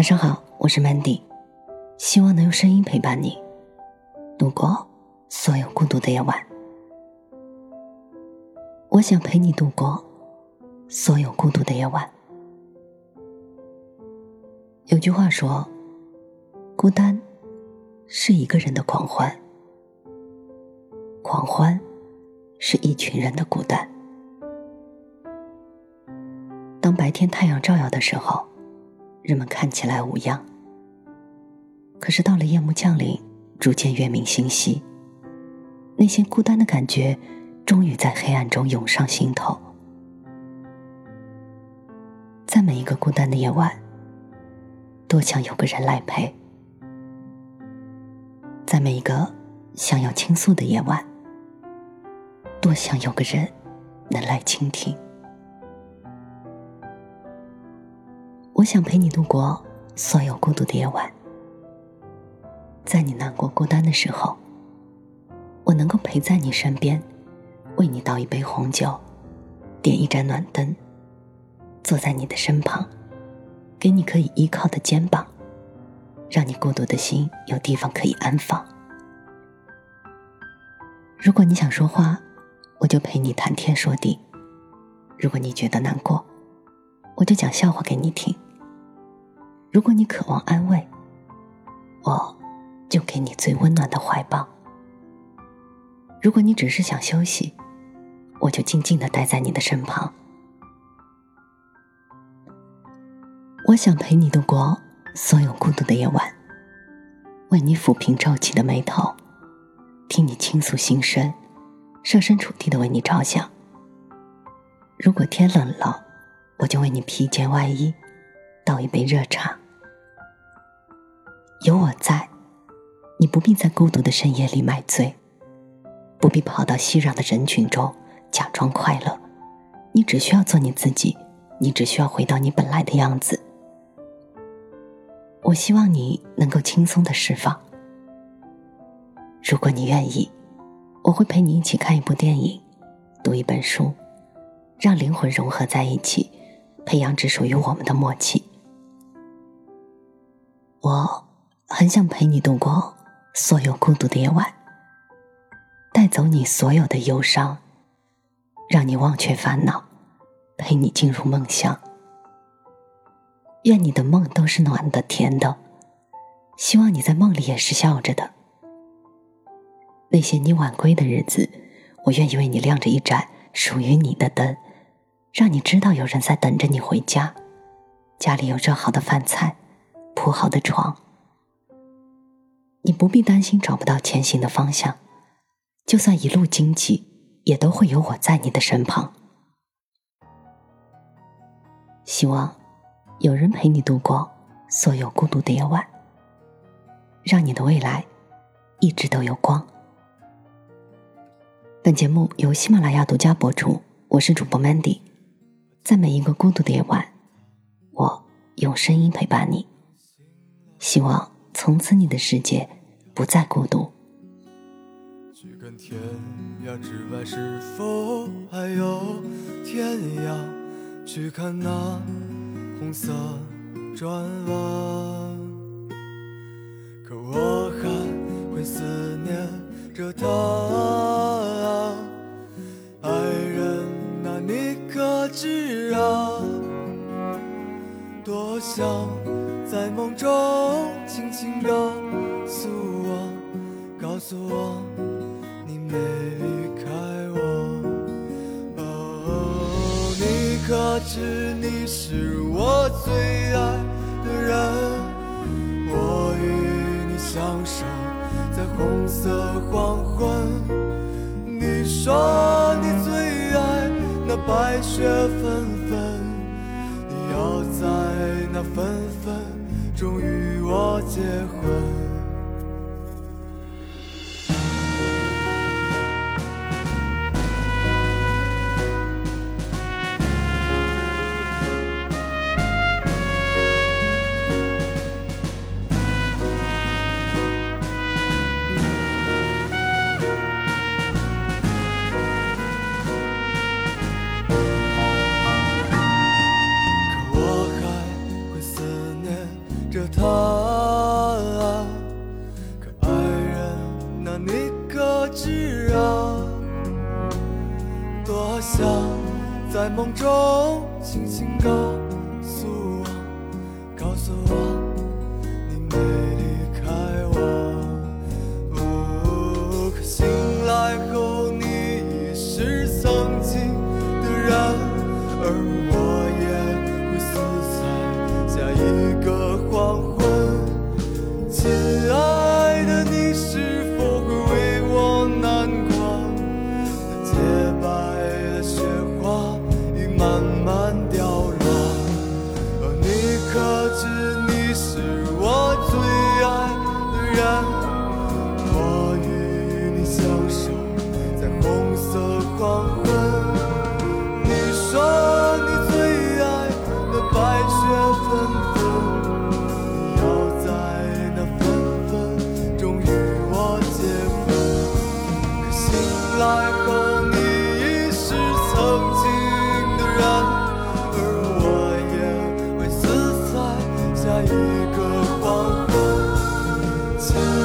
晚上好，我是 Mandy，希望能用声音陪伴你度过所有孤独的夜晚。我想陪你度过所有孤独的夜晚。有句话说，孤单是一个人的狂欢，狂欢是一群人的孤单。当白天太阳照耀的时候。人们看起来无恙，可是到了夜幕降临，逐渐月明星稀，那些孤单的感觉终于在黑暗中涌上心头。在每一个孤单的夜晚，多想有个人来陪；在每一个想要倾诉的夜晚，多想有个人能来倾听。我想陪你度过所有孤独的夜晚，在你难过孤单的时候，我能够陪在你身边，为你倒一杯红酒，点一盏暖灯，坐在你的身旁，给你可以依靠的肩膀，让你孤独的心有地方可以安放。如果你想说话，我就陪你谈天说地；如果你觉得难过，我就讲笑话给你听。如果你渴望安慰，我就给你最温暖的怀抱；如果你只是想休息，我就静静的待在你的身旁。我想陪你度过所有孤独的夜晚，为你抚平皱起的眉头，听你倾诉心声，设身处地的为你着想。如果天冷了，我就为你披件外衣，倒一杯热茶。有我在，你不必在孤独的深夜里买醉，不必跑到熙攘的人群中假装快乐。你只需要做你自己，你只需要回到你本来的样子。我希望你能够轻松的释放。如果你愿意，我会陪你一起看一部电影，读一本书，让灵魂融合在一起，培养只属于我们的默契。我。很想陪你度过所有孤独的夜晚，带走你所有的忧伤，让你忘却烦恼，陪你进入梦乡。愿你的梦都是暖的、甜的，希望你在梦里也是笑着的。那些你晚归的日子，我愿意为你亮着一盏属于你的灯，让你知道有人在等着你回家，家里有热好的饭菜，铺好的床。你不必担心找不到前行的方向，就算一路荆棘，也都会有我在你的身旁。希望有人陪你度过所有孤独的夜晚，让你的未来一直都有光。本节目由喜马拉雅独家播出，我是主播 Mandy，在每一个孤独的夜晚，我用声音陪伴你。希望。从此，你的世界不再孤独。去看天涯之外是否还有天涯？去看那红色转弯。可我还会思念着他，知你是我最爱的人？我与你相守在红色黄昏。你说你最爱那白雪纷纷，你要在那纷纷。中与，我结婚。你可知啊？多想在梦中轻轻告 soon.